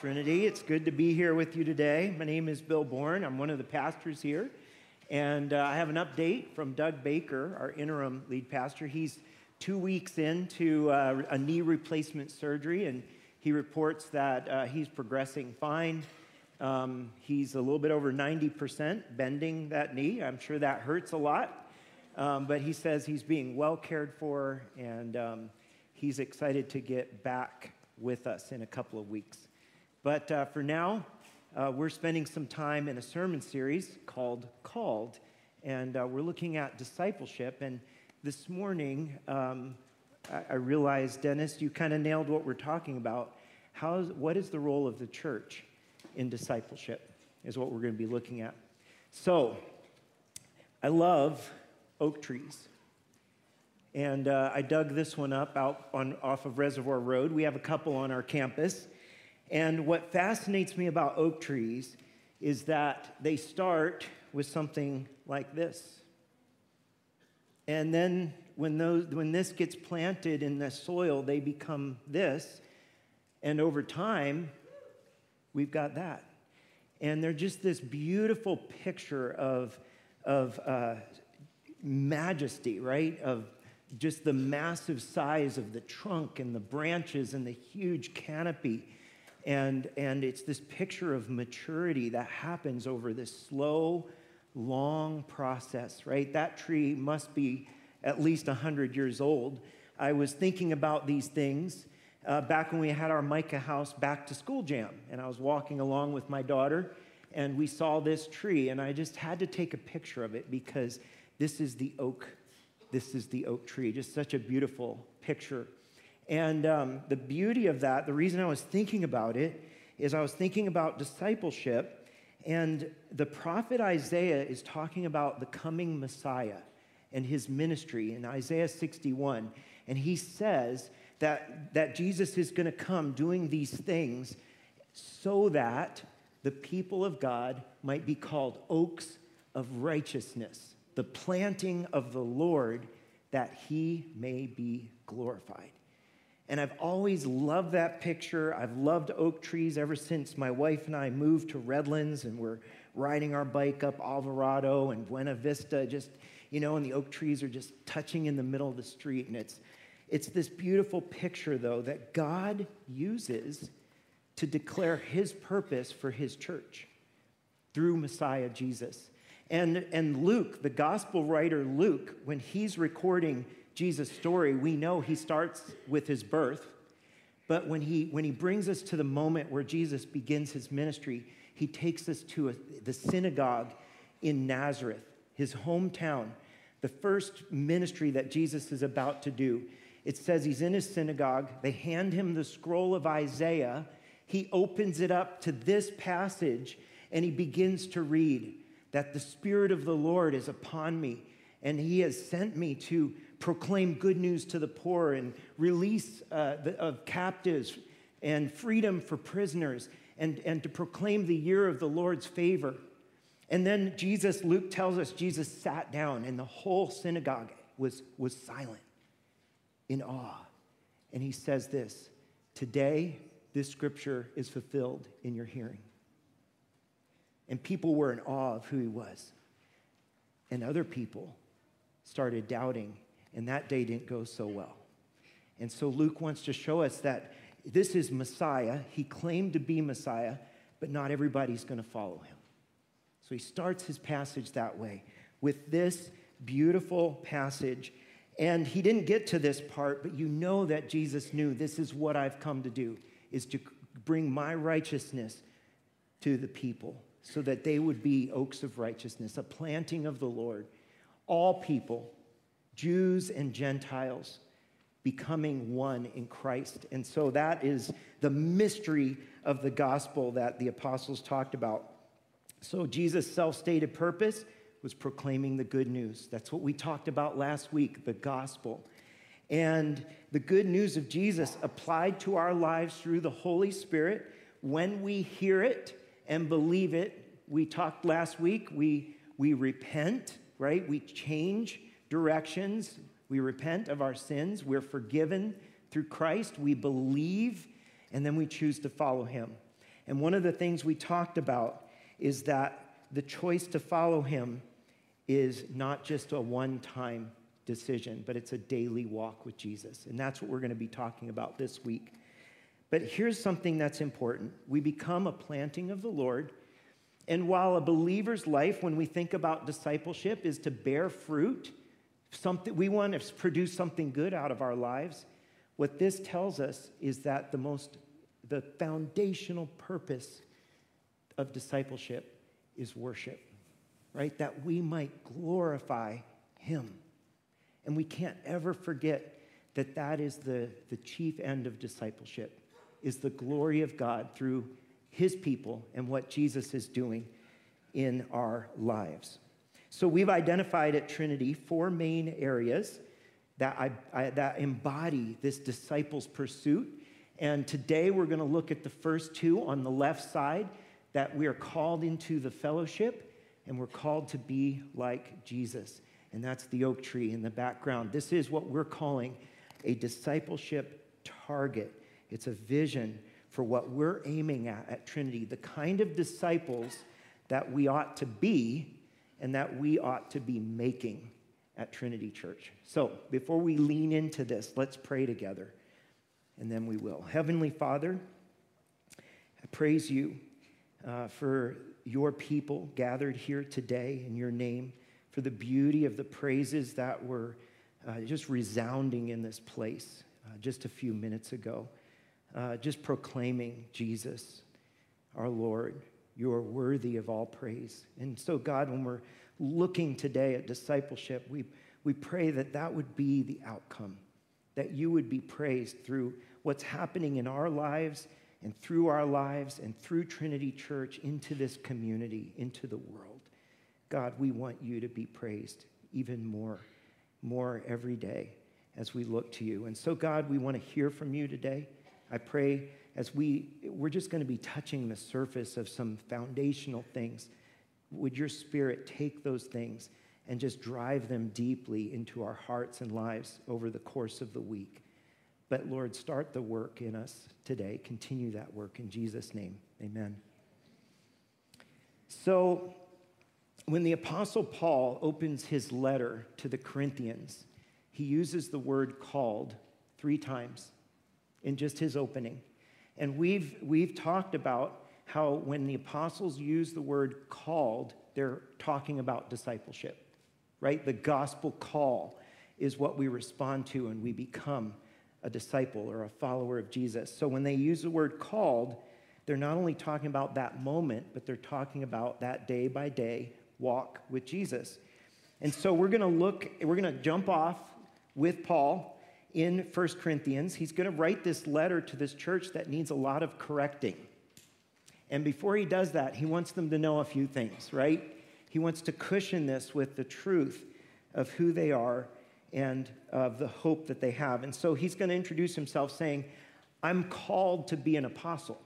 Trinity. It's good to be here with you today. My name is Bill Bourne. I'm one of the pastors here. And uh, I have an update from Doug Baker, our interim lead pastor. He's two weeks into uh, a knee replacement surgery, and he reports that uh, he's progressing fine. Um, he's a little bit over 90% bending that knee. I'm sure that hurts a lot. Um, but he says he's being well cared for, and um, he's excited to get back with us in a couple of weeks. But uh, for now, uh, we're spending some time in a sermon series called Called, and uh, we're looking at discipleship. And this morning, um, I, I, realized, Dennis, you kind of nailed what we're talking about. How is, what is the role of the church in discipleship, is what we're going to be looking at. So, I love oak trees. And uh, I dug this one up out on, off of Reservoir Road. We have a couple on our campus. And what fascinates me about oak trees is that they start with something like this. And then when, those, when this gets planted in the soil, they become this. And over time, we've got that. And they're just this beautiful picture of, of uh, majesty, right? Of just the massive size of the trunk and the branches and the huge canopy. And, and it's this picture of maturity that happens over this slow, long process, right? That tree must be at least 100 years old. I was thinking about these things uh, back when we had our Micah House back to school jam. And I was walking along with my daughter, and we saw this tree, and I just had to take a picture of it because this is the oak. This is the oak tree. Just such a beautiful picture and um, the beauty of that, the reason I was thinking about it, is I was thinking about discipleship, and the prophet Isaiah is talking about the coming Messiah and his ministry in Isaiah 61. And he says that, that Jesus is going to come doing these things so that the people of God might be called oaks of righteousness, the planting of the Lord, that he may be glorified. And I've always loved that picture. I've loved oak trees ever since my wife and I moved to Redlands and we're riding our bike up Alvarado and Buena Vista, just, you know, and the oak trees are just touching in the middle of the street. And it's, it's this beautiful picture, though, that God uses to declare his purpose for his church through Messiah Jesus. And, and Luke, the gospel writer Luke, when he's recording Jesus' story, we know he starts with his birth. But when he, when he brings us to the moment where Jesus begins his ministry, he takes us to a, the synagogue in Nazareth, his hometown, the first ministry that Jesus is about to do. It says he's in his synagogue. They hand him the scroll of Isaiah. He opens it up to this passage and he begins to read that the Spirit of the Lord is upon me and he has sent me to proclaim good news to the poor and release uh, the, of captives and freedom for prisoners and, and to proclaim the year of the Lord's favor. And then Jesus, Luke tells us, Jesus sat down and the whole synagogue was, was silent in awe. And he says this Today, this scripture is fulfilled in your hearing. And people were in awe of who he was. And other people started doubting and that day didn't go so well. And so Luke wants to show us that this is Messiah. He claimed to be Messiah, but not everybody's going to follow him. So he starts his passage that way with this beautiful passage. And he didn't get to this part, but you know that Jesus knew this is what I've come to do is to bring my righteousness to the people so that they would be oaks of righteousness, a planting of the Lord. All people Jews and Gentiles becoming one in Christ. And so that is the mystery of the gospel that the apostles talked about. So Jesus' self stated purpose was proclaiming the good news. That's what we talked about last week the gospel. And the good news of Jesus applied to our lives through the Holy Spirit. When we hear it and believe it, we talked last week, we, we repent, right? We change directions. We repent of our sins. We're forgiven through Christ. We believe, and then we choose to follow him. And one of the things we talked about is that the choice to follow him is not just a one time decision, but it's a daily walk with Jesus. And that's what we're going to be talking about this week. But here's something that's important we become a planting of the Lord. And while a believer's life, when we think about discipleship, is to bear fruit, something we want to produce something good out of our lives, what this tells us is that the most the foundational purpose of discipleship is worship, right? That we might glorify him. And we can't ever forget that that is the, the chief end of discipleship, is the glory of God through his people and what Jesus is doing in our lives. So we've identified at Trinity four main areas that, I, I, that embody this disciples' pursuit. And today we're going to look at the first two on the left side that we are called into the fellowship and we're called to be like Jesus and that's the oak tree in the background. This is what we're calling a discipleship target. It's a vision for what we're aiming at at Trinity, the kind of disciples that we ought to be and that we ought to be making at Trinity Church. So, before we lean into this, let's pray together, and then we will. Heavenly Father, I praise you uh, for your people gathered here today in your name for the beauty of the praises that were uh, just resounding in this place uh, just a few minutes ago. Uh, just proclaiming Jesus, our Lord, you are worthy of all praise. And so, God, when we're looking today at discipleship, we, we pray that that would be the outcome, that you would be praised through what's happening in our lives and through our lives and through Trinity Church into this community, into the world. God, we want you to be praised even more, more every day as we look to you. And so, God, we want to hear from you today. I pray as we, we're just going to be touching the surface of some foundational things. Would your spirit take those things and just drive them deeply into our hearts and lives over the course of the week? But Lord, start the work in us today. Continue that work in Jesus' name. Amen. So, when the Apostle Paul opens his letter to the Corinthians, he uses the word called three times in just his opening. And we've, we've talked about how when the apostles use the word called, they're talking about discipleship, right? The gospel call is what we respond to and we become a disciple or a follower of Jesus. So when they use the word called, they're not only talking about that moment, but they're talking about that day by day walk with Jesus. And so we're going to look, we're going to jump off with Paul in 1 Corinthians. He's going to write this letter to this church that needs a lot of correcting. And before he does that, he wants them to know a few things, right? He wants to cushion this with the truth of who they are and of the hope that they have. And so he's going to introduce himself saying, I'm called to be an apostle.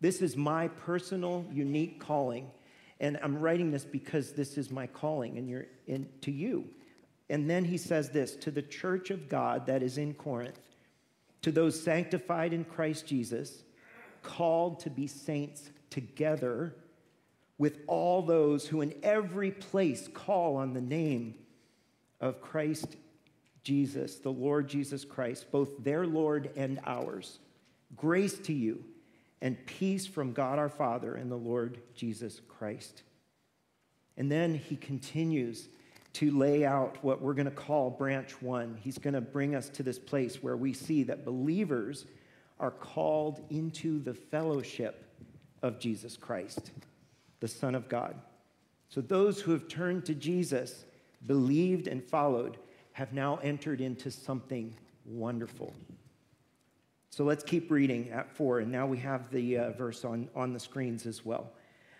This is my personal, unique calling. And I'm writing this because this is my calling and you're in, to you. And then he says this to the church of God that is in Corinth, to those sanctified in Christ Jesus, called to be saints together with all those who in every place call on the name of Christ Jesus, the Lord Jesus Christ, both their Lord and ours. Grace to you and peace from God our Father and the Lord Jesus Christ. And then he continues to lay out what we're going to call branch one. He's going to bring us to this place where we see that believers are called into the fellowship of Jesus Christ, the Son of God. So those who have turned to Jesus, believed, and followed have now entered into something wonderful. So let's keep reading at four. And now we have the uh, verse on, on the screens as well.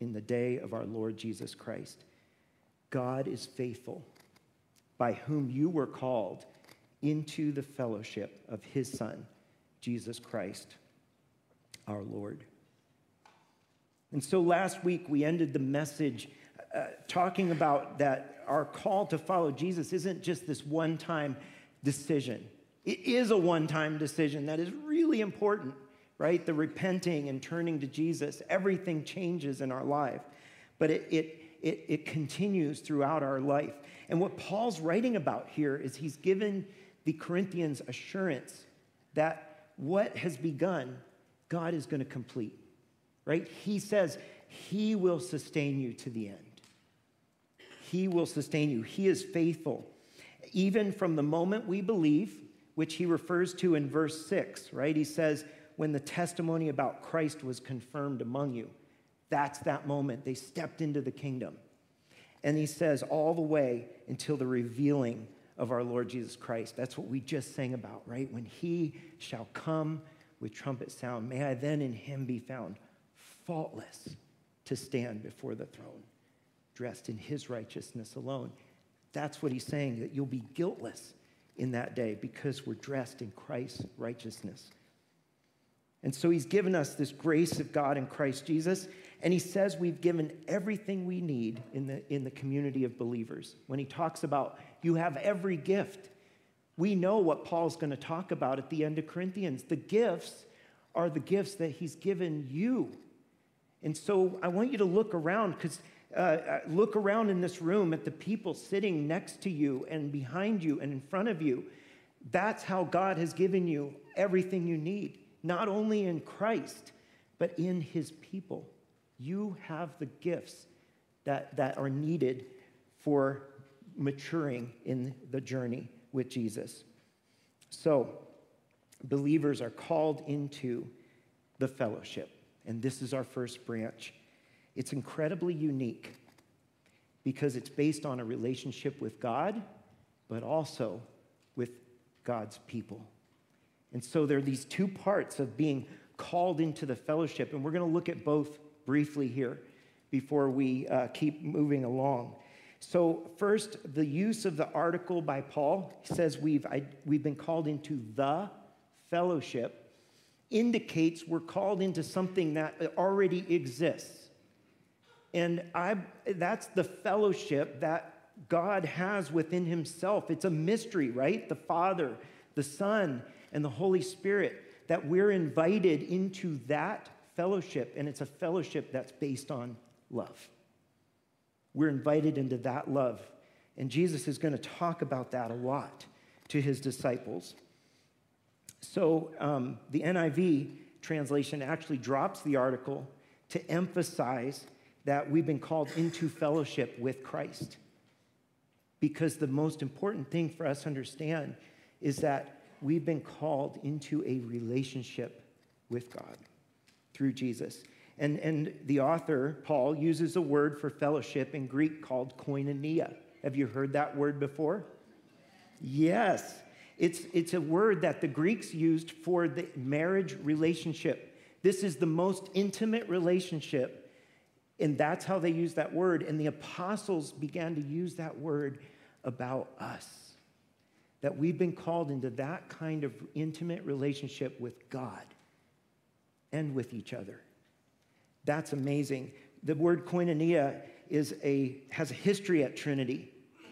in the day of our Lord Jesus Christ. God is faithful, by whom you were called into the fellowship of his Son, Jesus Christ, our Lord. And so last week we ended the message uh, talking about that our call to follow Jesus isn't just this one time decision. It is a one time decision that is really important, right? The repenting and turning to Jesus, everything changes in our life. But it, it, it, it continues throughout our life. And what Paul's writing about here is he's given the Corinthians assurance that what has begun, God is going to complete right? He says he will sustain you to the end. He will sustain you. He is faithful. Even from the moment we believe, which he refers to in verse 6, right? He says, when the testimony about Christ was confirmed among you, that's that moment. They stepped into the kingdom. And he says, all the way until the revealing of our Lord Jesus Christ. That's what we just sang about, right? When he shall come with trumpet sound, may I then in him be found faultless to stand before the throne, dressed in his righteousness alone. That's what he's saying, that you'll be guiltless in that day because we're dressed in Christ's righteousness. And so he's given us this grace of God in Christ Jesus. And he says we've given everything we need in the, in the community of believers. When he talks about you have every gift, we know what Paul's going to talk about at the end of Corinthians. The gifts are the gifts that he's given you and so I want you to look around because uh, uh, look around in this room at the people sitting next to you and behind you and in front of you. That's how God has given you everything you need, not only in Christ, but in his people. You have the gifts that, that are needed for maturing in the journey with Jesus. So, believers are called into the fellowship. And this is our first branch. It's incredibly unique because it's based on a relationship with God, but also with God's people. And so there are these two parts of being called into the fellowship, and we're going to look at both briefly here before we uh, keep moving along. So, first, the use of the article by Paul he says we've, I, we've been called into the fellowship indicates we're called into something that already exists. And I, that's the fellowship that God has within himself. It's a mystery, right? The Father, the Son, and the Holy Spirit, that we're invited into that fellowship. And it's a fellowship that's based on love. We're invited into that love. And Jesus is going to talk about that a lot to his disciples. So um, the NIV translation actually drops the article to emphasize that we've been called into fellowship with Christ. Because the most important thing for us to understand is that we've been called into a relationship with God through Jesus. And, and the author, Paul, uses a word for fellowship in Greek called koinonia. Have you heard that word before? Yes. It's, it's a word that the Greeks used for the marriage relationship. This is the most intimate relationship, and that's how they use that word. And the apostles began to use that word about us. That we've been called into that kind of intimate relationship with God and with each other. That's amazing. The word koinonia is a, has a history at Trinity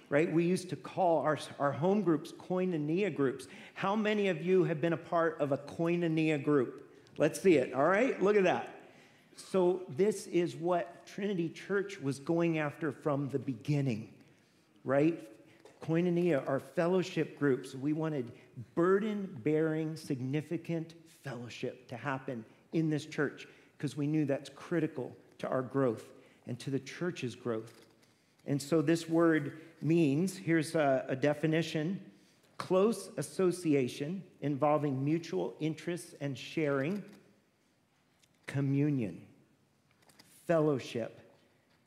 right? We used to call our, our home groups koinonia groups. How many of you have been a part of a koinonia group? Let's see it, all right? Look at that. So, this is what Trinity Church was going after from the beginning, right? Koinonia, our fellowship groups, we wanted burden bearing, significant fellowship to happen in this church because we knew that's critical to our growth and to the church's growth. And so, this word means here's a, a definition close association involving mutual interests and sharing, communion, fellowship,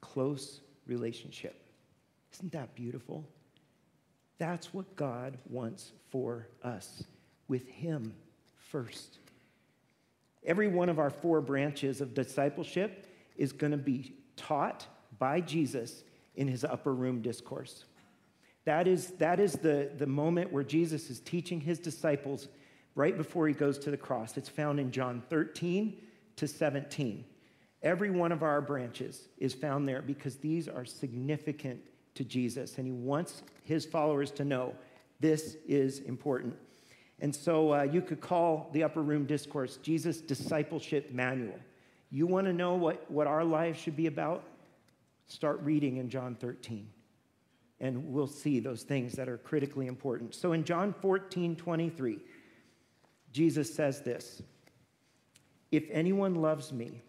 close relationship. Isn't that beautiful? That's what God wants for us, with Him first. Every one of our four branches of discipleship is going to be taught by Jesus in his upper room discourse. That is, that is the, the moment where Jesus is teaching his disciples right before he goes to the cross. It's found in John 13 to 17. Every one of our branches is found there because these are significant to Jesus, and he wants his followers to know this is important. And so uh, you could call the Upper Room Discourse Jesus' Discipleship Manual. You want to know what, what our lives should be about? Start reading in John 13 and we'll see those things that are critically important. So in John 14, 23, Jesus says this If anyone loves me,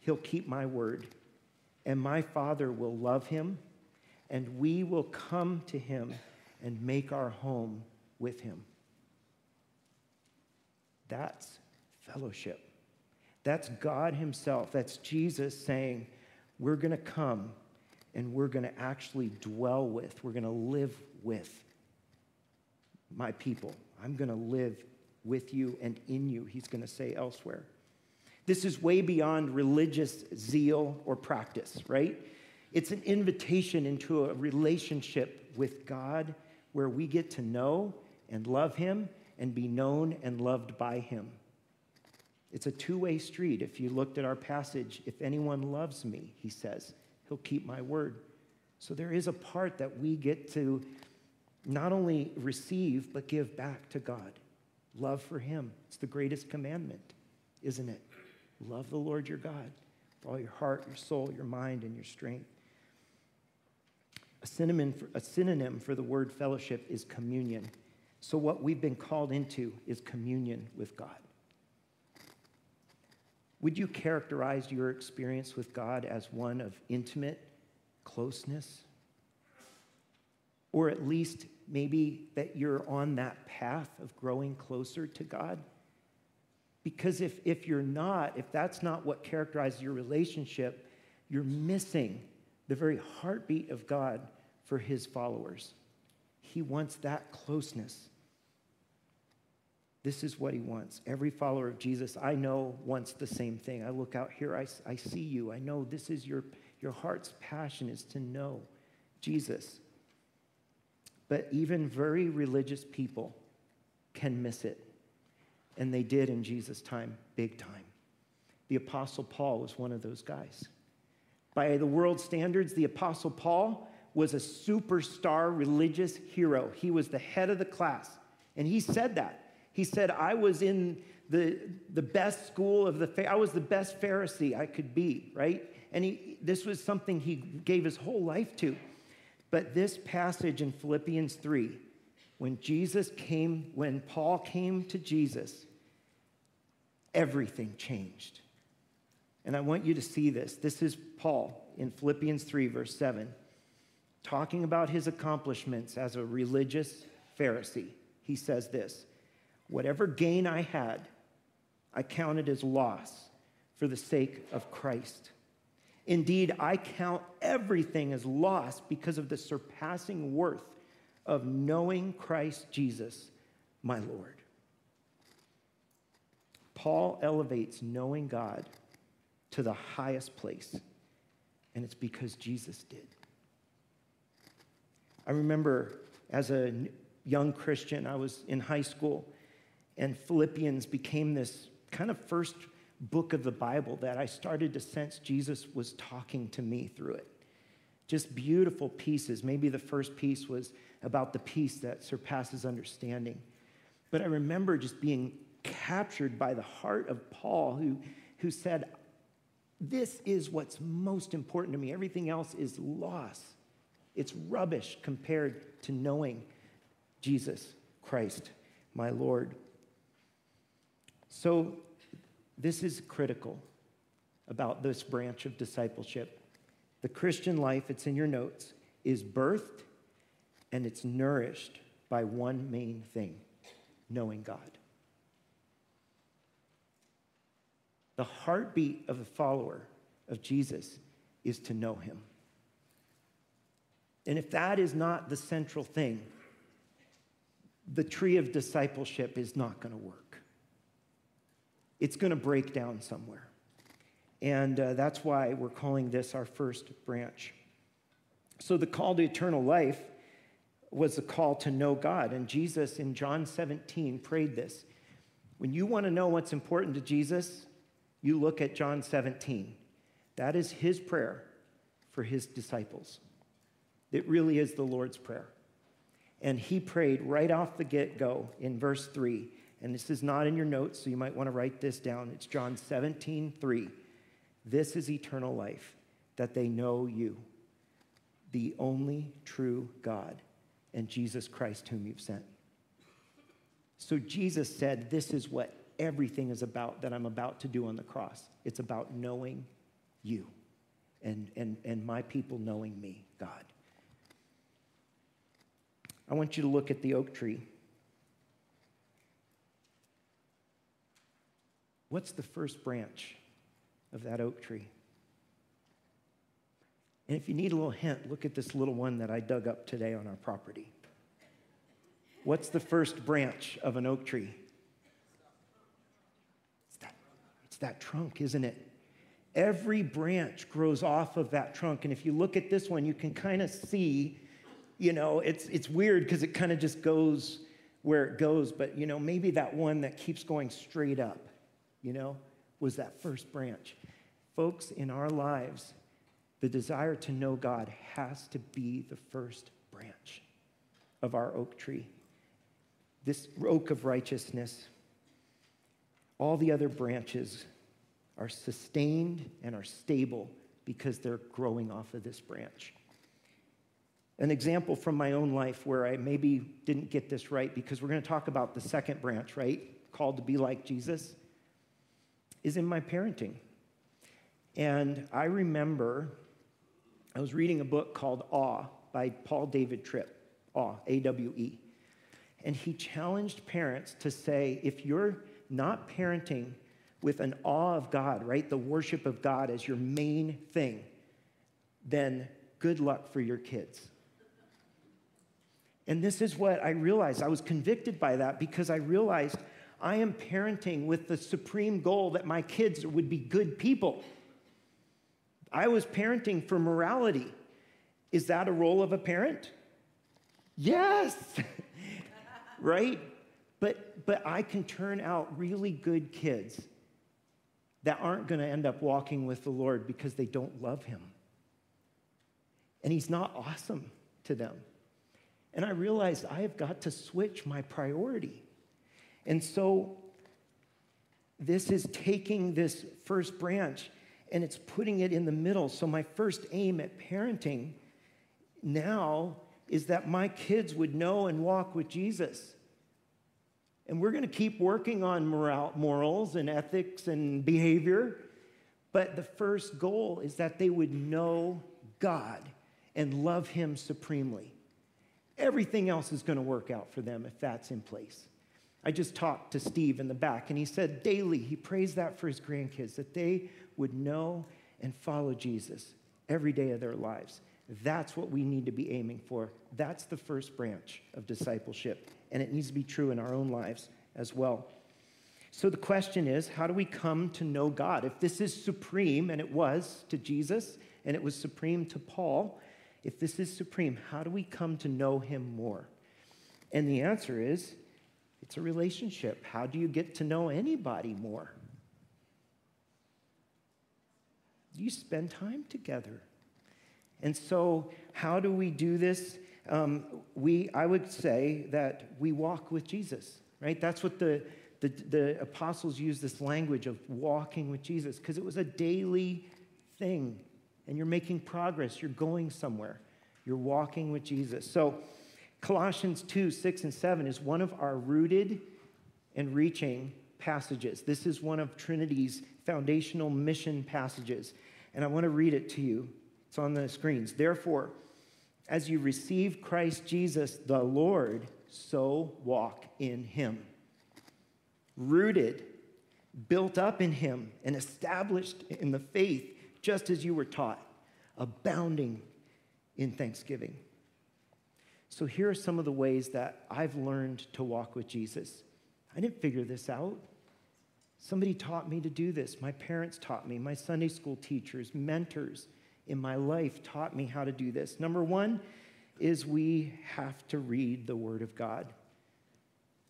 he'll keep my word, and my Father will love him, and we will come to him and make our home with him. That's fellowship. That's God Himself. That's Jesus saying, We're going to come and we're going to actually dwell with, we're going to live with my people. I'm going to live with you and in you, he's going to say elsewhere. This is way beyond religious zeal or practice, right? It's an invitation into a relationship with God where we get to know and love him and be known and loved by him. It's a two way street. If you looked at our passage, if anyone loves me, he says, He'll keep my word. So there is a part that we get to not only receive, but give back to God. Love for Him. It's the greatest commandment, isn't it? Love the Lord your God with all your heart, your soul, your mind, and your strength. A synonym, for, a synonym for the word fellowship is communion. So, what we've been called into is communion with God. Would you characterize your experience with God as one of intimate closeness? Or at least maybe that you're on that path of growing closer to God? Because if, if you're not, if that's not what characterizes your relationship, you're missing the very heartbeat of God for his followers. He wants that closeness. This is what he wants. Every follower of Jesus I know wants the same thing. I look out here, I, I see you. I know this is your, your heart's passion is to know Jesus. But even very religious people can miss it. And they did in Jesus' time, big time. The Apostle Paul was one of those guys. By the world standards, the Apostle Paul was a superstar religious hero. He was the head of the class. And he said that. He said, I was in the, the best school of the, I was the best Pharisee I could be, right? And he, this was something he gave his whole life to. But this passage in Philippians 3, when Jesus came, when Paul came to Jesus, everything changed. And I want you to see this. This is Paul in Philippians 3, verse 7, talking about his accomplishments as a religious Pharisee. He says this Whatever gain I had, I counted as loss for the sake of Christ. Indeed, I count everything as loss because of the surpassing worth of knowing Christ Jesus, my Lord. Paul elevates knowing God to the highest place, and it's because Jesus did. I remember as a young Christian, I was in high school, and Philippians became this kind of first book of the Bible that I started to sense Jesus was talking to me through it. Just beautiful pieces. Maybe the first piece was about the peace that surpasses understanding. But I remember just being captured by the heart of Paul, who, who said, This is what's most important to me. Everything else is loss. It's rubbish compared to knowing Jesus Christ, my Lord. So, this is critical about this branch of discipleship. The Christian life, it's in your notes, is birthed and it's nourished by one main thing knowing God. The heartbeat of a follower of Jesus is to know him. And if that is not the central thing, the tree of discipleship is not going to work it's going to break down somewhere. And uh, that's why we're calling this our first branch. So the call to eternal life was the call to know God. And Jesus in John 17 prayed this. When you want to know what's important to Jesus, you look at John 17. That is his prayer for his disciples. It really is the Lord's Prayer. And he prayed right off the get go in verse 3. And this is not in your notes, so you might want to write this down. It's John 17, 3. This is eternal life, that they know you, the only true God, and Jesus Christ, whom you've sent. So Jesus said, This is what everything is about that I'm about to do on the cross. It's about knowing you and, and, and my people knowing me, God. I want you to look at the oak tree. What's the first branch of that oak tree? And if you need a little hint, look at this little one that I dug up today on our property. What's the first branch of an oak tree? It's that, it's that trunk, isn't it? Every branch grows off of that trunk. And if you look at this one, you can kind of see you know, it's, it's weird because it kind of just goes where it goes, but, you know, maybe that one that keeps going straight up, you know, was that first branch. Folks, in our lives, the desire to know God has to be the first branch of our oak tree. This oak of righteousness, all the other branches are sustained and are stable because they're growing off of this branch. An example from my own life where I maybe didn't get this right, because we're going to talk about the second branch, right? Called to be like Jesus, is in my parenting. And I remember I was reading a book called Awe by Paul David Tripp, Awe, A W E. And he challenged parents to say, if you're not parenting with an awe of God, right, the worship of God as your main thing, then good luck for your kids. And this is what I realized. I was convicted by that because I realized I am parenting with the supreme goal that my kids would be good people. I was parenting for morality. Is that a role of a parent? Yes. right? But but I can turn out really good kids that aren't going to end up walking with the Lord because they don't love him. And he's not awesome to them. And I realized I have got to switch my priority. And so this is taking this first branch and it's putting it in the middle. So my first aim at parenting now is that my kids would know and walk with Jesus. And we're going to keep working on moral, morals and ethics and behavior. But the first goal is that they would know God and love Him supremely. Everything else is going to work out for them if that's in place. I just talked to Steve in the back, and he said daily he prays that for his grandkids, that they would know and follow Jesus every day of their lives. That's what we need to be aiming for. That's the first branch of discipleship, and it needs to be true in our own lives as well. So the question is how do we come to know God? If this is supreme, and it was to Jesus, and it was supreme to Paul, if this is supreme, how do we come to know him more? And the answer is it's a relationship. How do you get to know anybody more? You spend time together. And so, how do we do this? Um, we, I would say that we walk with Jesus, right? That's what the, the, the apostles use this language of walking with Jesus, because it was a daily thing and you're making progress, you're going somewhere, you're walking with Jesus. So, Colossians 2 6 and 7 is one of our rooted and reaching passages. This is one of Trinity's foundational mission passages. And I want to read it to you. It's on the screens. Therefore, as you receive Christ Jesus the Lord, so walk in him. Rooted, built up in him, and established in the faith just as you were taught, abounding in thanksgiving. So, here are some of the ways that I've learned to walk with Jesus. I didn't figure this out. Somebody taught me to do this. My parents taught me. My Sunday school teachers, mentors in my life taught me how to do this. Number one is we have to read the Word of God.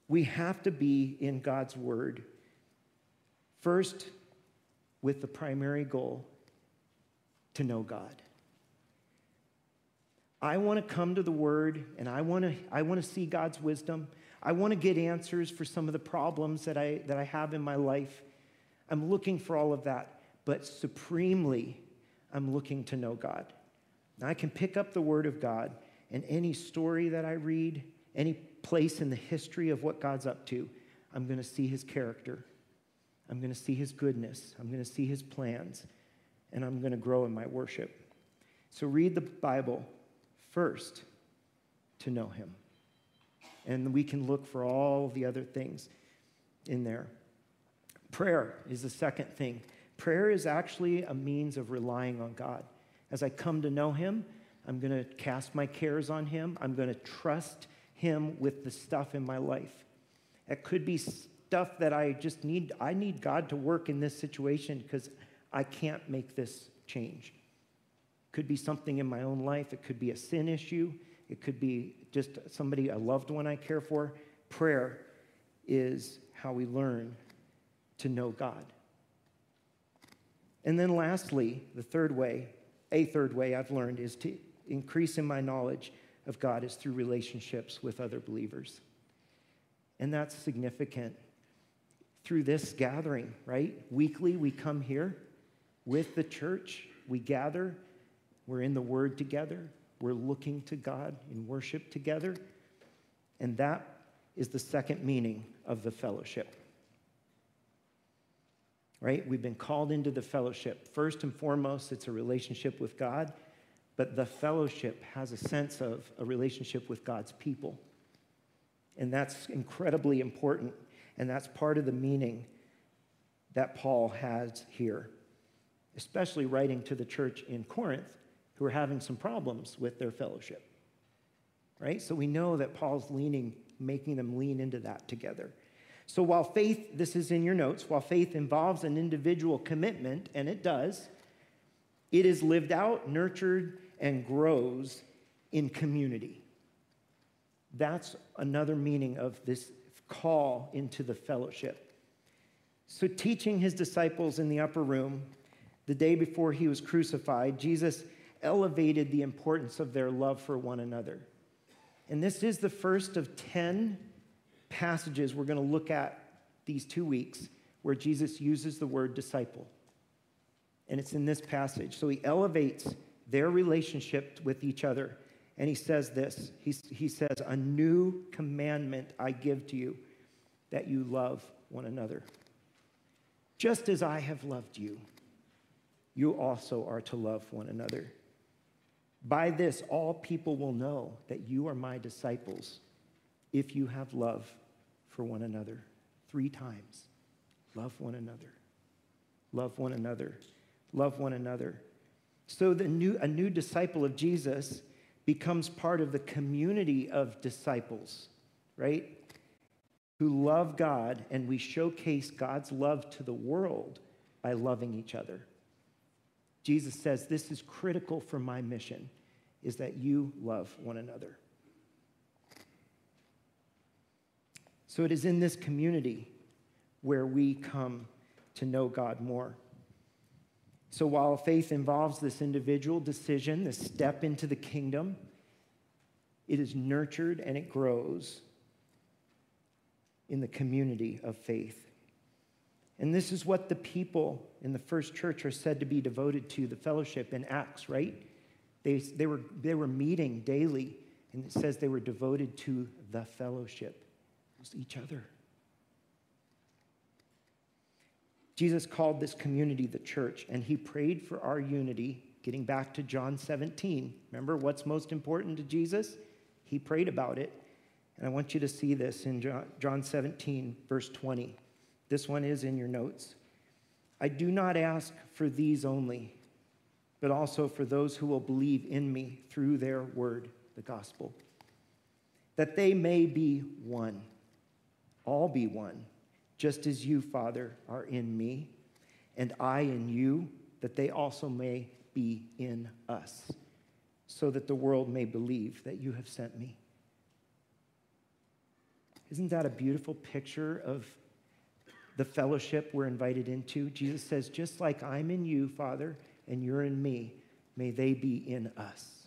We have to be in God's Word. First, with the primary goal to know God. I want to come to the Word and I want to, I want to see God's wisdom. I want to get answers for some of the problems that I, that I have in my life. I'm looking for all of that. But supremely, I'm looking to know God. Now, I can pick up the Word of God and any story that I read, any place in the history of what God's up to, I'm going to see His character. I'm going to see His goodness. I'm going to see His plans. And I'm going to grow in my worship. So read the Bible first to know Him. And we can look for all the other things in there. Prayer is the second thing. Prayer is actually a means of relying on God. As I come to know Him, I'm going to cast my cares on Him. I'm going to trust Him with the stuff in my life. It could be stuff that I just need. I need God to work in this situation because I can't make this change. It could be something in my own life. It could be a sin issue. It could be just somebody, a loved one I care for. Prayer is how we learn to know God. And then lastly, the third way, a third way I've learned is to increase in my knowledge of God is through relationships with other believers. And that's significant. Through this gathering, right? Weekly, we come here with the church, we gather, we're in the Word together, we're looking to God in worship together. And that is the second meaning of the fellowship. Right? We've been called into the fellowship. First and foremost, it's a relationship with God but the fellowship has a sense of a relationship with God's people. And that's incredibly important. And that's part of the meaning that Paul has here, especially writing to the church in Corinth who are having some problems with their fellowship. Right? So we know that Paul's leaning, making them lean into that together. So while faith, this is in your notes, while faith involves an individual commitment, and it does, it is lived out, nurtured, and grows in community. That's another meaning of this call into the fellowship. So, teaching his disciples in the upper room the day before he was crucified, Jesus elevated the importance of their love for one another. And this is the first of 10 passages we're going to look at these two weeks where Jesus uses the word disciple. And it's in this passage. So he elevates their relationship with each other. And he says this he, he says, A new commandment I give to you, that you love one another. Just as I have loved you, you also are to love one another. By this, all people will know that you are my disciples if you have love for one another. Three times. Love one another. Love one another. Love one another. So the new, a new disciple of Jesus becomes part of the community of disciples, right? Who love God, and we showcase God's love to the world by loving each other. Jesus says, This is critical for my mission, is that you love one another. So it is in this community where we come to know God more. So while faith involves this individual decision, this step into the kingdom, it is nurtured and it grows in the community of faith. And this is what the people in the first church are said to be devoted to the fellowship in Acts, right? They, they, were, they were meeting daily, and it says they were devoted to the fellowship. It each other. Jesus called this community the church, and he prayed for our unity, getting back to John 17. Remember what's most important to Jesus? He prayed about it. And I want you to see this in John 17, verse 20. This one is in your notes. I do not ask for these only, but also for those who will believe in me through their word, the gospel, that they may be one, all be one just as you, Father, are in me, and I in you, that they also may be in us, so that the world may believe that you have sent me. Isn't that a beautiful picture of the fellowship we're invited into? Jesus says, just like I'm in you, Father, and you're in me, may they be in us.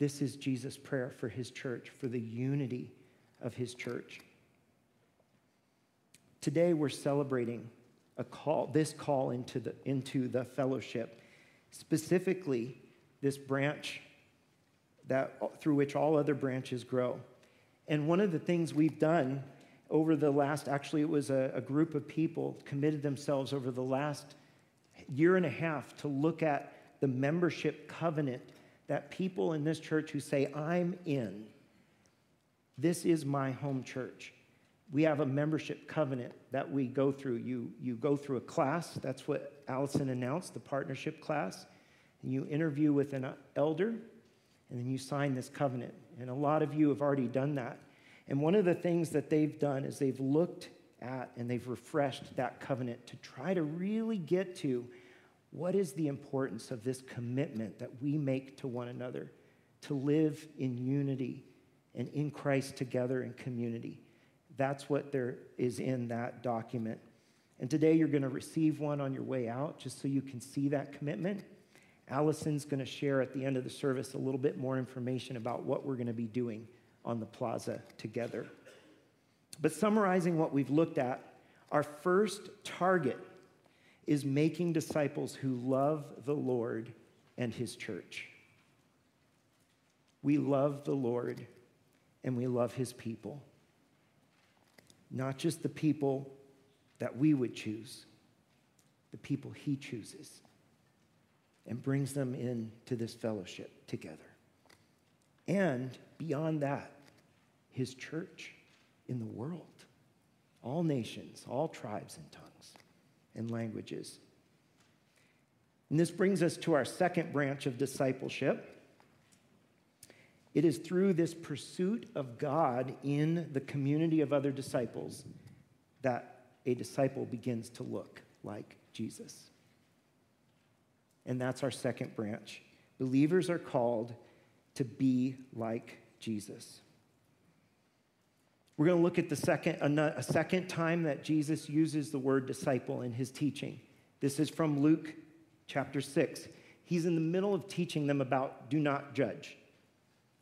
This is Jesus' prayer for his church, for the unity of his church. Today we're celebrating a call, this call into the, into the fellowship, specifically this branch that, through which all other branches grow. And one of the things we've done over the last, actually, it was a, a group of people committed themselves over the last year and a half to look at the membership covenant that people in this church who say, I'm in, this is my home church. We have a membership covenant that we go through. You, you go through a class, that's what Allison announced, the partnership class. And you interview with an elder, and then you sign this covenant. And a lot of you have already done that. And one of the things that they've done is they've looked at and they've refreshed that covenant to try to really get to what is the importance of this commitment that we make to one another to live in unity and in Christ together in community. That's what there is in that document. And today you're going to receive one on your way out just so you can see that commitment. Allison's going to share at the end of the service a little bit more information about what we're going to be doing on the plaza together. But summarizing what we've looked at, our first target is making disciples who love the Lord and his church. We love the Lord and we love his people. Not just the people that we would choose, the people he chooses and brings them into this fellowship together. And beyond that, his church in the world, all nations, all tribes and tongues and languages. And this brings us to our second branch of discipleship. It is through this pursuit of God in the community of other disciples that a disciple begins to look like Jesus. And that's our second branch. Believers are called to be like Jesus. We're going to look at the second, a second time that Jesus uses the word disciple in his teaching. This is from Luke chapter 6. He's in the middle of teaching them about do not judge.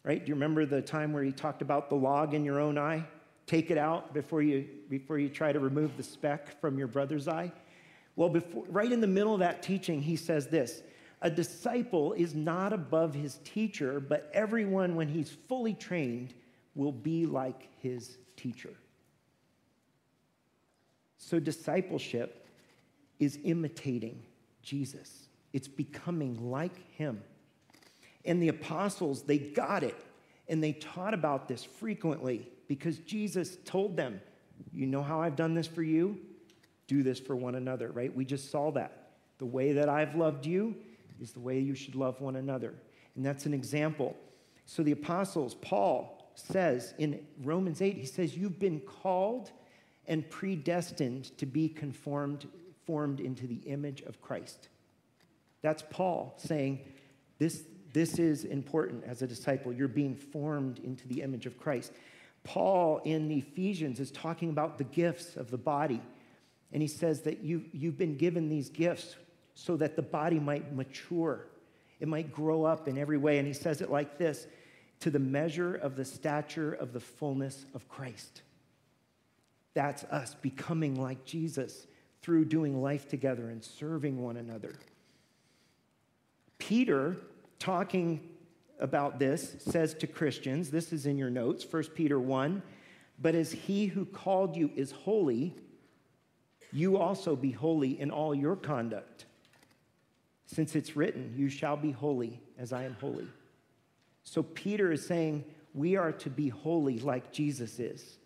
Right? Do you remember the time where he talked about the log in your own eye? Take it out before you, before you try to remove the speck from your brother's eye? Well, before, right in the middle of that teaching, he says this A disciple is not above his teacher, but everyone, when he's fully trained, will be like his teacher. So, discipleship is imitating Jesus, it's becoming like him. And the apostles, they got it, and they taught about this frequently because Jesus told them, You know how I've done this for you? Do this for one another, right? We just saw that. The way that I've loved you is the way you should love one another. And that's an example. So the apostles, Paul, says in Romans 8, he says, You've been called and predestined to be conformed formed into the image of Christ. That's Paul saying, This, this is important as a disciple. You're being formed into the image of Christ. Paul in Ephesians is talking about the gifts of the body. And he says that you, you've been given these gifts so that the body might mature, it might grow up in every way. And he says it like this to the measure of the stature of the fullness of Christ. That's us becoming like Jesus through doing life together and serving one another. Peter, talking about this, says to Christians, this is in your notes, 1 Peter 1, but as he who called you is holy, you also be holy in all your conduct. Since it's written, You shall be holy as I am holy. So Peter is saying we are to be holy like Jesus is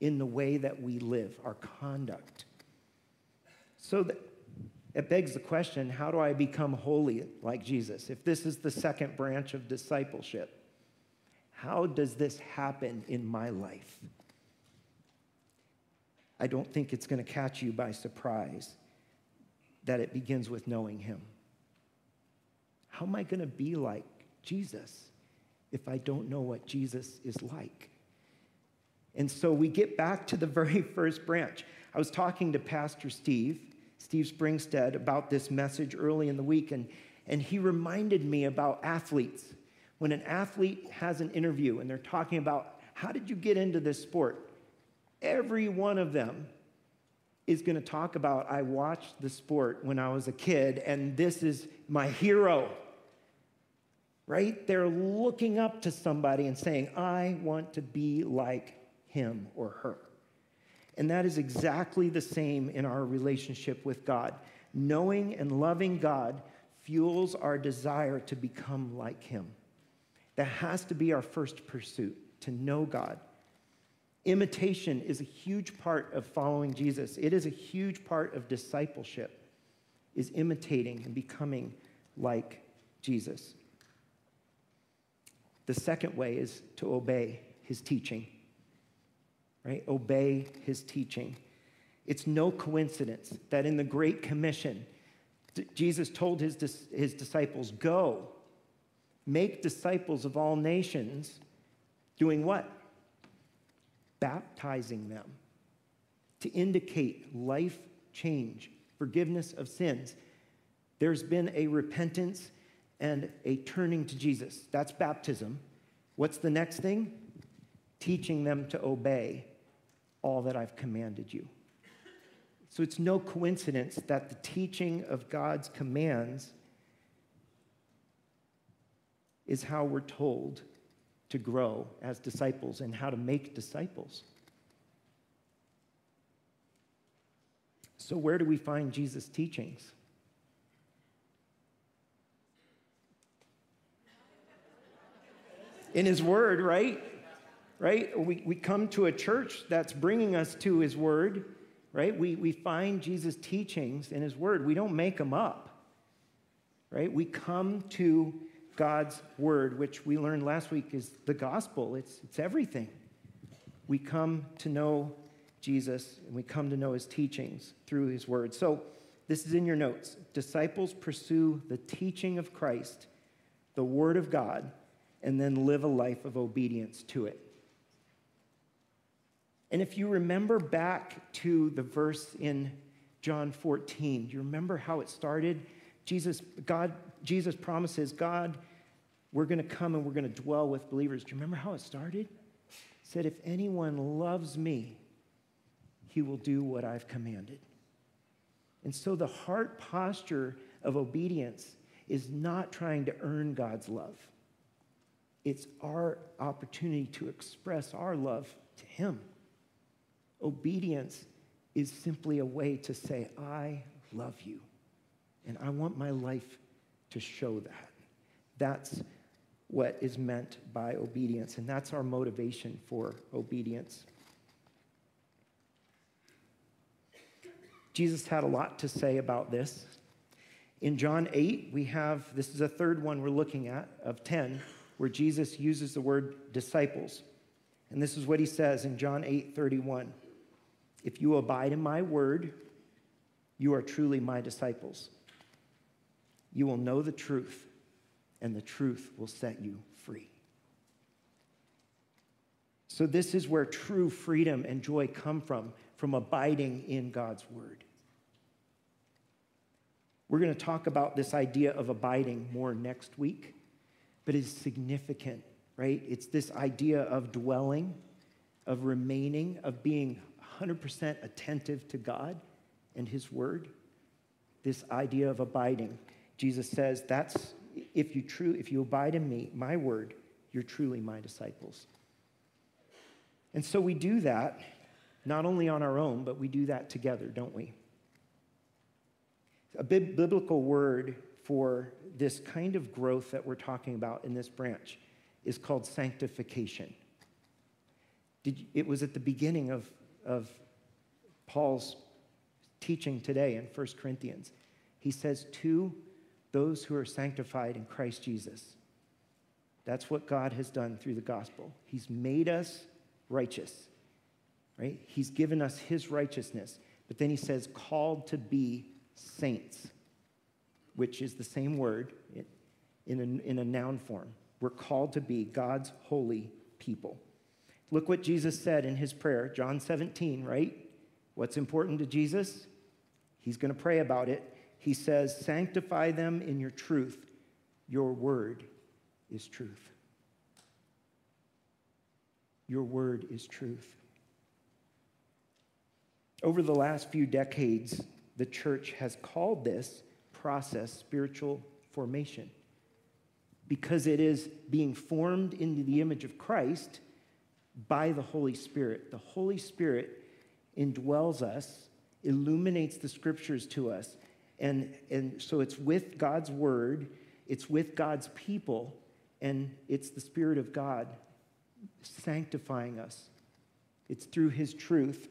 in the way that we live, our conduct. So that, it begs the question how do I become holy like Jesus? If this is the second branch of discipleship, how does this happen in my life? I don't think it's going to catch you by surprise that it begins with knowing Him. How am I going to be like Jesus if I don't know what Jesus is like? And so we get back to the very first branch. I was talking to Pastor Steve, Steve Springstead, about this message early in the week, and, and he reminded me about athletes. When an athlete has an interview and they're talking about how did you get into this sport? Every one of them is going to talk about I watched the sport when I was a kid, and this is my hero. Right? They're looking up to somebody and saying, I want to be like him or her. And that is exactly the same in our relationship with God. Knowing and loving God fuels our desire to become like him. That has to be our first pursuit, to know God. Imitation is a huge part of following Jesus. It is a huge part of discipleship is imitating and becoming like Jesus. The second way is to obey his teaching. Right? Obey his teaching. It's no coincidence that in the Great Commission, Jesus told his, his disciples, Go, make disciples of all nations, doing what? baptizing them to indicate life change, forgiveness of sins. There's been a repentance and a turning to Jesus. That's baptism. What's the next thing? Teaching them to obey all that I've commanded you. So it's no coincidence that the teaching of God's commands is how we're told to grow as disciples and how to make disciples. So, where do we find Jesus' teachings? In His Word, right? Right? We, we come to a church that's bringing us to His Word, right? We, we find Jesus' teachings in His Word. We don't make them up, right? We come to God's word, which we learned last week is the gospel. It's, it's everything. We come to know Jesus and we come to know his teachings through his word. So, this is in your notes. Disciples pursue the teaching of Christ, the word of God, and then live a life of obedience to it. And if you remember back to the verse in John 14, do you remember how it started? Jesus, God, Jesus promises, God we're going to come and we're going to dwell with believers. Do you remember how it started? It said, If anyone loves me, he will do what I've commanded. And so the heart posture of obedience is not trying to earn God's love. It's our opportunity to express our love to Him. Obedience is simply a way to say, I love you. And I want my life to show that. That's what is meant by obedience. And that's our motivation for obedience. Jesus had a lot to say about this. In John 8, we have this is the third one we're looking at of 10, where Jesus uses the word disciples. And this is what he says in John 8 31. If you abide in my word, you are truly my disciples. You will know the truth, and the truth will set you free. So, this is where true freedom and joy come from, from abiding in God's word. We're going to talk about this idea of abiding more next week, but it's significant, right? It's this idea of dwelling, of remaining, of being 100% attentive to God and His word. This idea of abiding. Jesus says that's if you, true, if you abide in me, my word, you're truly my disciples. And so we do that not only on our own, but we do that together, don't we? A biblical word for this kind of growth that we're talking about in this branch is called sanctification. Did, it was at the beginning of, of Paul's teaching today in 1 Corinthians. He says, To those who are sanctified in Christ Jesus. That's what God has done through the gospel. He's made us righteous. right? He's given us his righteousness. But then he says, called to be saints, which is the same word in a, in a noun form. We're called to be God's holy people. Look what Jesus said in his prayer, John 17, right? What's important to Jesus? He's going to pray about it. He says, Sanctify them in your truth. Your word is truth. Your word is truth. Over the last few decades, the church has called this process spiritual formation because it is being formed into the image of Christ by the Holy Spirit. The Holy Spirit indwells us, illuminates the scriptures to us, and, and so it's with God's word, it's with God's people, and it's the Spirit of God sanctifying us. It's through His truth.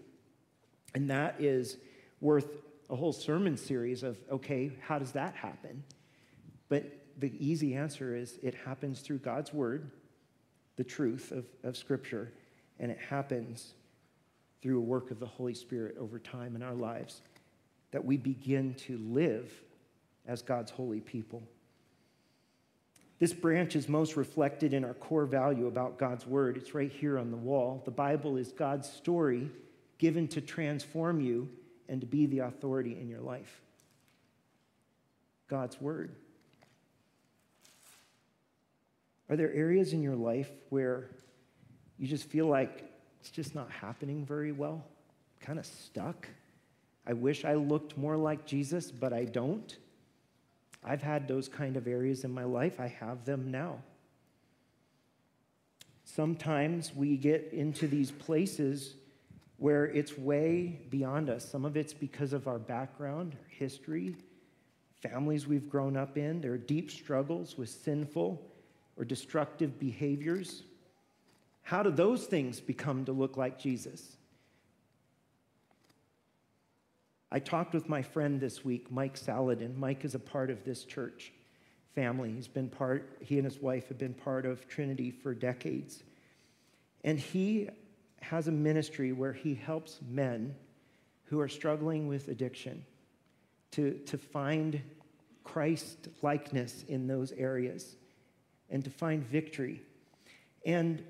And that is worth a whole sermon series of okay, how does that happen? But the easy answer is it happens through God's word, the truth of, of Scripture, and it happens through a work of the Holy Spirit over time in our lives that we begin to live as God's holy people. This branch is most reflected in our core value about God's word. It's right here on the wall. The Bible is God's story given to transform you and to be the authority in your life. God's word. Are there areas in your life where you just feel like it's just not happening very well? Kind of stuck? I wish I looked more like Jesus, but I don't. I've had those kind of areas in my life. I have them now. Sometimes we get into these places where it's way beyond us. Some of it's because of our background, history, families we've grown up in. There are deep struggles with sinful or destructive behaviors? How do those things become to look like Jesus? I talked with my friend this week, Mike Saladin. Mike is a part of this church family. He's been part, he and his wife have been part of Trinity for decades. And he has a ministry where he helps men who are struggling with addiction to, to find Christ likeness in those areas and to find victory. And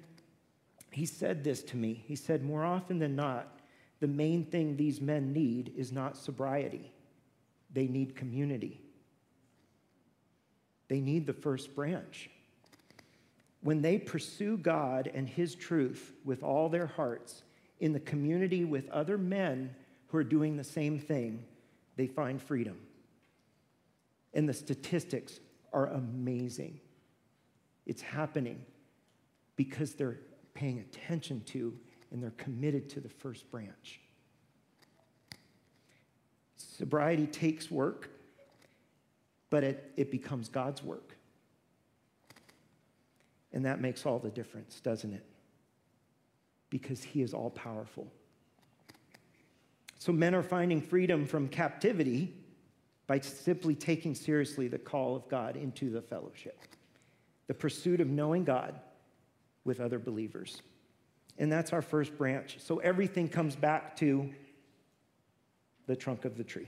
he said this to me. He said, More often than not, the main thing these men need is not sobriety, they need community. They need the first branch. When they pursue God and His truth with all their hearts in the community with other men who are doing the same thing, they find freedom. And the statistics are amazing. It's happening because they're paying attention to and they're committed to the first branch. Sobriety takes work, but it, it becomes God's work. And that makes all the difference, doesn't it? Because He is all powerful. So men are finding freedom from captivity by simply taking seriously the call of God into the fellowship the pursuit of knowing God with other believers. And that's our first branch. So everything comes back to the trunk of the tree.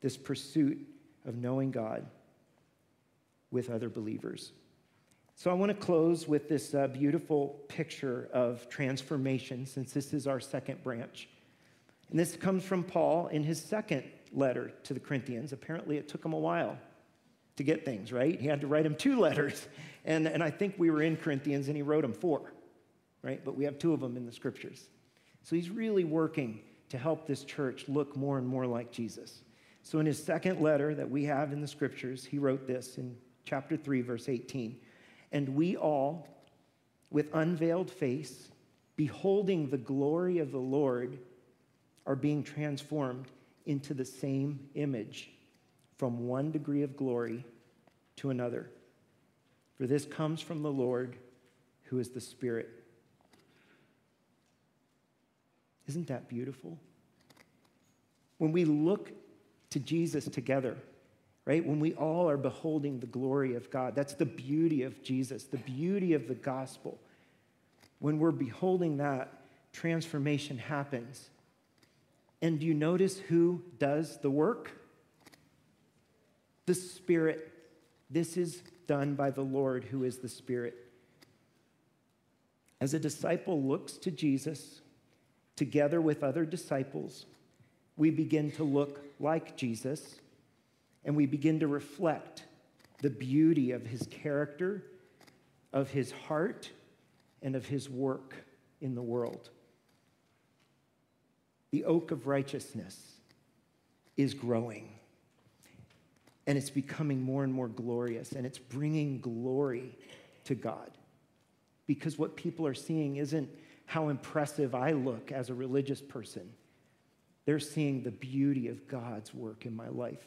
This pursuit of knowing God with other believers. So I want to close with this uh, beautiful picture of transformation, since this is our second branch. And this comes from Paul in his second letter to the Corinthians. Apparently, it took him a while to get things, right? He had to write him two letters. And, and I think we were in Corinthians and he wrote them four, right? But we have two of them in the scriptures. So he's really working to help this church look more and more like Jesus. So in his second letter that we have in the scriptures, he wrote this in chapter 3, verse 18. And we all, with unveiled face, beholding the glory of the Lord, are being transformed into the same image from one degree of glory to another. For this comes from the Lord, who is the Spirit. Isn't that beautiful? When we look to Jesus together, right? When we all are beholding the glory of God, that's the beauty of Jesus, the beauty of the gospel. When we're beholding that, transformation happens. And do you notice who does the work? The Spirit. This is done by the Lord who is the Spirit. As a disciple looks to Jesus, together with other disciples, we begin to look like Jesus and we begin to reflect the beauty of his character, of his heart, and of his work in the world. The oak of righteousness is growing and it's becoming more and more glorious and it's bringing glory to God. Because what people are seeing isn't how impressive I look as a religious person. They're seeing the beauty of God's work in my life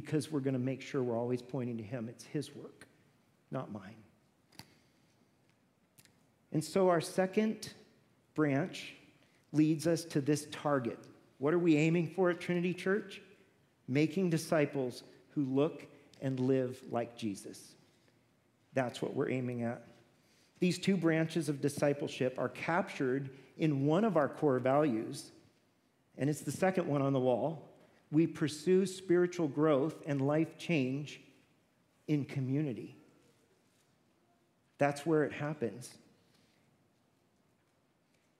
because we're going to make sure we're always pointing to Him. It's His work, not mine. And so our second branch leads us to this target. What are we aiming for at Trinity Church? Making disciples who look and live like Jesus. That's what we're aiming at. These two branches of discipleship are captured in one of our core values, and it's the second one on the wall. We pursue spiritual growth and life change in community. That's where it happens.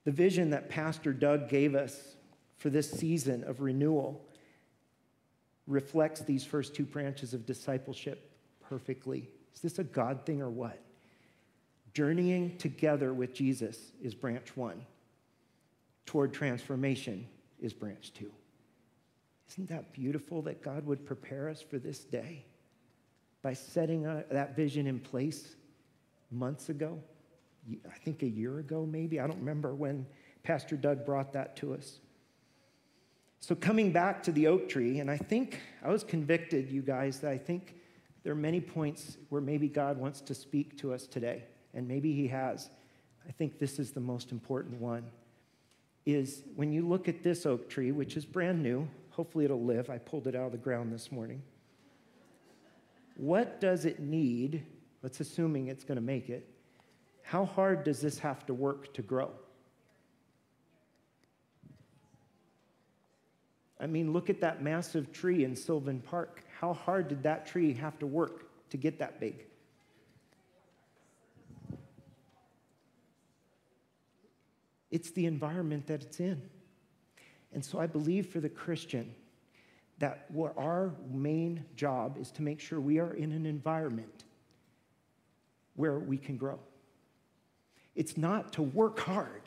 The vision that Pastor Doug gave us for this season of renewal reflects these first two branches of discipleship perfectly. Is this a God thing or what? Journeying together with Jesus is branch one. Toward transformation is branch two. Isn't that beautiful that God would prepare us for this day by setting a, that vision in place months ago? I think a year ago, maybe. I don't remember when Pastor Doug brought that to us. So, coming back to the oak tree, and I think I was convicted, you guys, that I think there are many points where maybe God wants to speak to us today, and maybe He has. I think this is the most important one. Is when you look at this oak tree, which is brand new, hopefully it'll live. I pulled it out of the ground this morning. What does it need? Let's assuming it's going to make it. How hard does this have to work to grow? I mean, look at that massive tree in Sylvan Park. How hard did that tree have to work to get that big? It's the environment that it's in. And so I believe for the Christian that what our main job is to make sure we are in an environment where we can grow. It's not to work hard,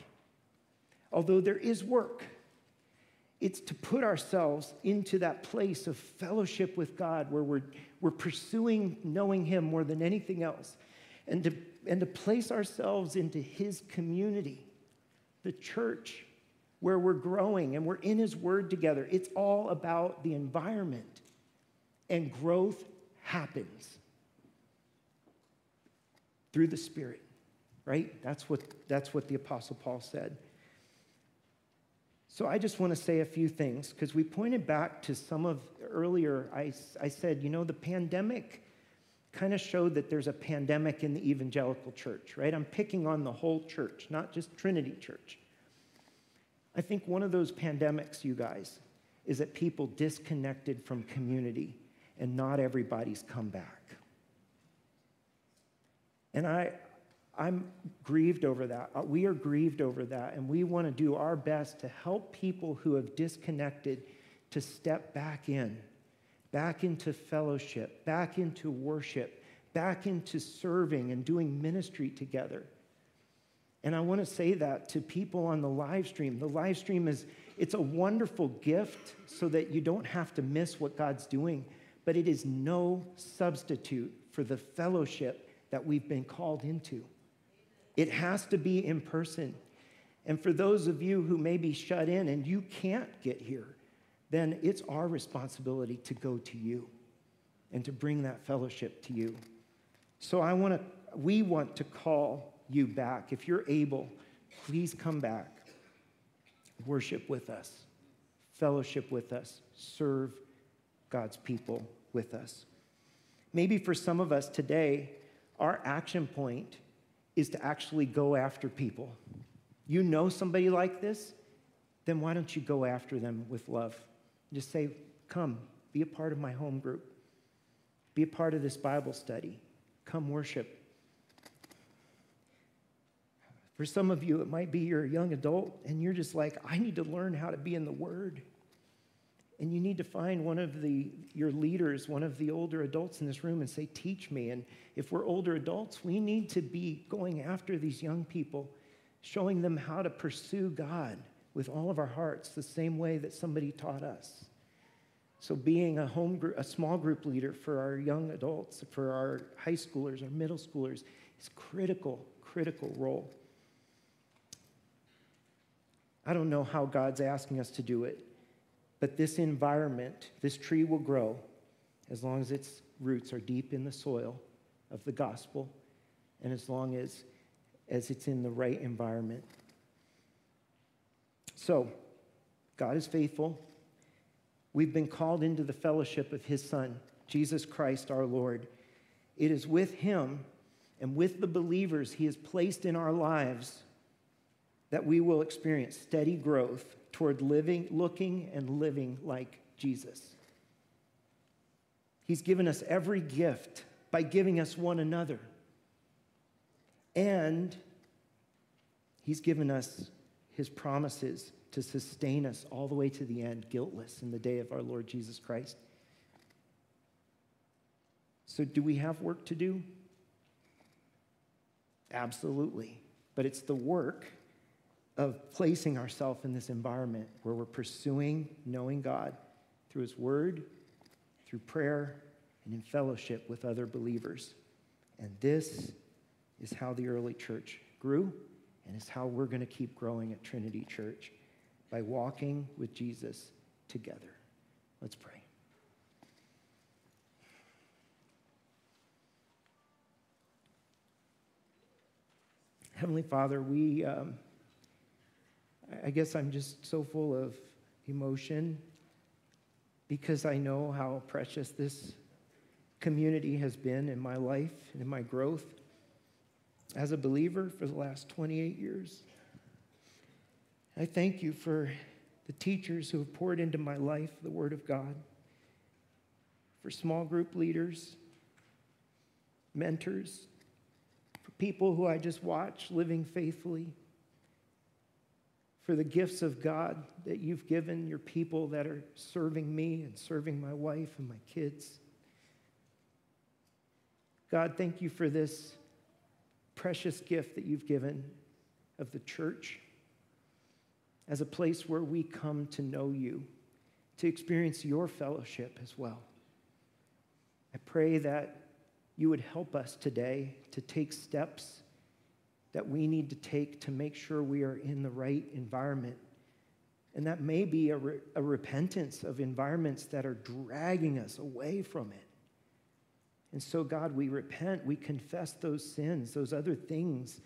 although there is work. It's to put ourselves into that place of fellowship with God where we're, we're pursuing knowing Him more than anything else and to, and to place ourselves into His community, the church, where we're growing and we're in His Word together. It's all about the environment, and growth happens through the Spirit, right? That's what, that's what the Apostle Paul said. So I just want to say a few things because we pointed back to some of earlier. I, I said, you know, the pandemic kind of showed that there's a pandemic in the evangelical church, right? I'm picking on the whole church, not just Trinity Church. I think one of those pandemics, you guys, is that people disconnected from community and not everybody's come back. And I, I'm grieved over that. Uh, we are grieved over that, and we want to do our best to help people who have disconnected to step back in, back into fellowship, back into worship, back into serving and doing ministry together. And I want to say that to people on the live stream. The live stream is it's a wonderful gift so that you don't have to miss what God's doing, but it is no substitute for the fellowship that we've been called into. It has to be in person. And for those of you who may be shut in and you can't get here, then it's our responsibility to go to you and to bring that fellowship to you. So I want to we want to call you back. If you're able, please come back. Worship with us. Fellowship with us. Serve God's people with us. Maybe for some of us today, our action point is to actually go after people. You know somebody like this? Then why don't you go after them with love? Just say, Come, be a part of my home group. Be a part of this Bible study. Come worship. For some of you, it might be you're a young adult and you're just like, I need to learn how to be in the Word. And you need to find one of the, your leaders, one of the older adults in this room, and say, Teach me. And if we're older adults, we need to be going after these young people, showing them how to pursue God with all of our hearts, the same way that somebody taught us. So, being a home group, a small group leader for our young adults, for our high schoolers, our middle schoolers, is critical, critical role. I don't know how God's asking us to do it, but this environment, this tree will grow as long as its roots are deep in the soil of the gospel and as long as, as it's in the right environment. So, God is faithful. We've been called into the fellowship of His Son, Jesus Christ our Lord. It is with Him and with the believers He has placed in our lives that we will experience steady growth toward living, looking, and living like Jesus. He's given us every gift by giving us one another. And He's given us His promises to sustain us all the way to the end, guiltless in the day of our Lord Jesus Christ. So, do we have work to do? Absolutely. But it's the work of placing ourselves in this environment where we're pursuing knowing God through His Word, through prayer, and in fellowship with other believers. And this is how the early church grew, and it's how we're going to keep growing at Trinity Church by walking with Jesus together. Let's pray. Heavenly Father, we, um, I guess I'm just so full of emotion because I know how precious this community has been in my life and in my growth as a believer for the last 28 years. I thank you for the teachers who have poured into my life the Word of God, for small group leaders, mentors, for people who I just watch living faithfully, for the gifts of God that you've given your people that are serving me and serving my wife and my kids. God, thank you for this precious gift that you've given of the church as a place where we come to know you, to experience your fellowship as well. I pray that you would help us today to take steps that we need to take to make sure we are in the right environment. And that may be a, re- a repentance of environments that are dragging us away from it. And so, God, we repent, we confess those sins, those other things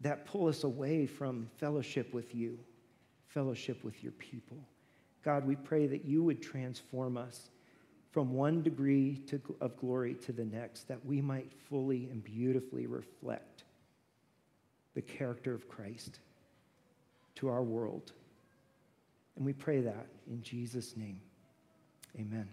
that pull us away from fellowship with you fellowship with your people. God, we pray that you would transform us from one degree to, of glory to the next, that we might fully and beautifully reflect the character of Christ to our world. And we pray that in Jesus' name. Amen.